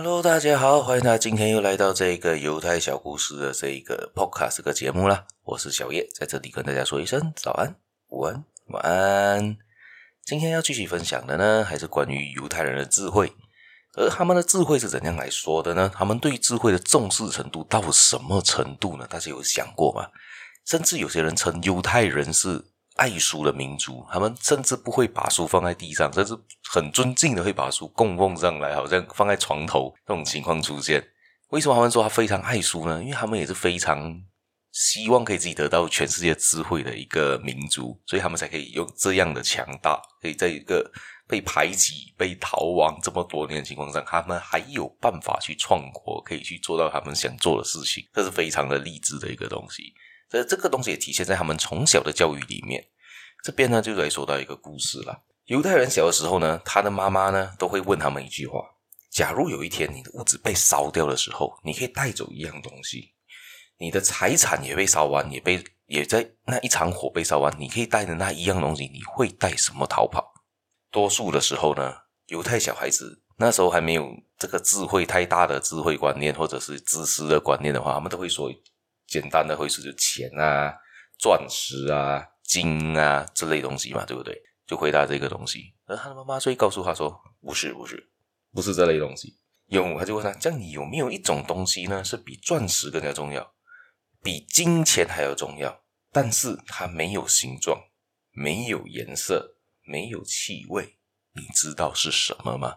Hello，大家好，欢迎大家今天又来到这个犹太小故事的这一个 Podcast 这个节目啦。我是小叶，在这里跟大家说一声早安、午安、晚安。今天要继续分享的呢，还是关于犹太人的智慧，而他们的智慧是怎样来说的呢？他们对智慧的重视程度到什么程度呢？大家有想过吗？甚至有些人称犹太人是爱书的民族，他们甚至不会把书放在地上，甚至很尊敬的会把书供奉上来，好像放在床头这种情况出现。为什么他们说他非常爱书呢？因为他们也是非常希望可以自己得到全世界智慧的一个民族，所以他们才可以用这样的强大，可以在一个被排挤、被逃亡这么多年的情况下，他们还有办法去创国，可以去做到他们想做的事情，这是非常的励志的一个东西。这这个东西也体现在他们从小的教育里面。这边呢，就来说到一个故事了。犹太人小的时候呢，他的妈妈呢都会问他们一句话：假如有一天你的屋子被烧掉的时候，你可以带走一样东西，你的财产也被烧完，也被也在那一场火被烧完，你可以带的那一样东西，你会带什么逃跑？多数的时候呢，犹太小孩子那时候还没有这个智慧太大的智慧观念，或者是知识的观念的话，他们都会说。简单的会是就钱啊、钻石啊、金啊这类东西嘛，对不对？就回答这个东西。而他的妈妈所以告诉他说：“不是，不是，不是这类东西。”有他就问他：“这样你有没有一种东西呢，是比钻石更加重要，比金钱还要重要，但是它没有形状、没有颜色、没有气味？你知道是什么吗？”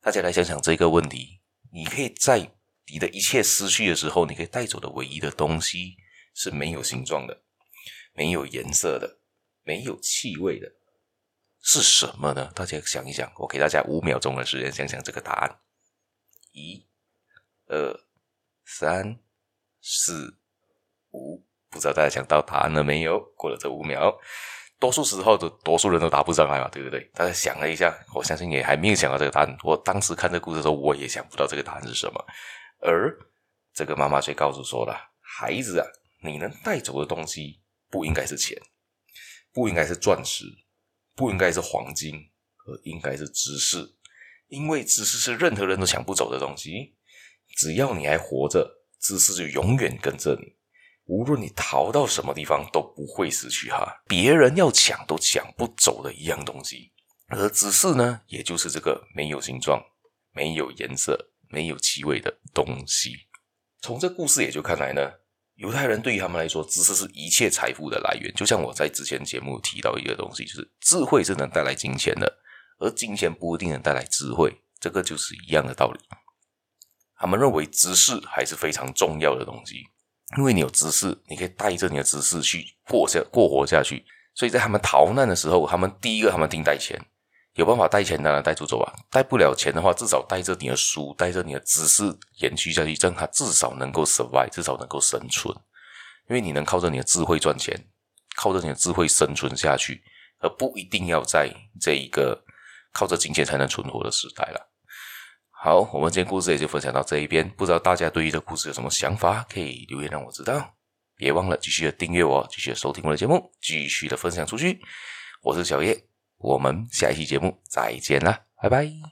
大家来想想这个问题，你可以在。你的一切失去的时候，你可以带走的唯一的东西是没有形状的、没有颜色的、没有气味的，是什么呢？大家想一想，我给大家五秒钟的时间想想这个答案。一、二、三、四、五，不知道大家想到答案了没有？过了这五秒，多数时候的多数人都答不上来嘛，对不对？大家想了一下，我相信也还没有想到这个答案。我当时看这个故事的时候，我也想不到这个答案是什么。而这个妈妈却告诉说了：“孩子啊，你能带走的东西不应该是钱，不应该是钻石，不应该是黄金，而应该是知识。因为知识是任何人都抢不走的东西。只要你还活着，知识就永远跟着你。无论你逃到什么地方，都不会失去哈。别人要抢都抢不走的一样东西。而知识呢，也就是这个没有形状、没有颜色。”没有气味的东西。从这故事也就看来呢，犹太人对于他们来说，知识是一切财富的来源。就像我在之前节目提到一个东西，就是智慧是能带来金钱的，而金钱不一定能带来智慧，这个就是一样的道理。他们认为知识还是非常重要的东西，因为你有知识，你可以带着你的知识去过下过活下去。所以在他们逃难的时候，他们第一个他们定带钱。有办法带钱当然带出走啊，带不了钱的话，至少带着你的书，带着你的知识延续下去，这样他至少能够 survive，至少能够生存。因为你能靠着你的智慧赚钱，靠着你的智慧生存下去，而不一定要在这一个靠着金钱才能存活的时代了。好，我们今天故事也就分享到这一边，不知道大家对于这故事有什么想法，可以留言让我知道。别忘了继续的订阅我，继续收听我的节目，继续的分享出去。我是小叶。我们下一期节目再见啦，拜拜。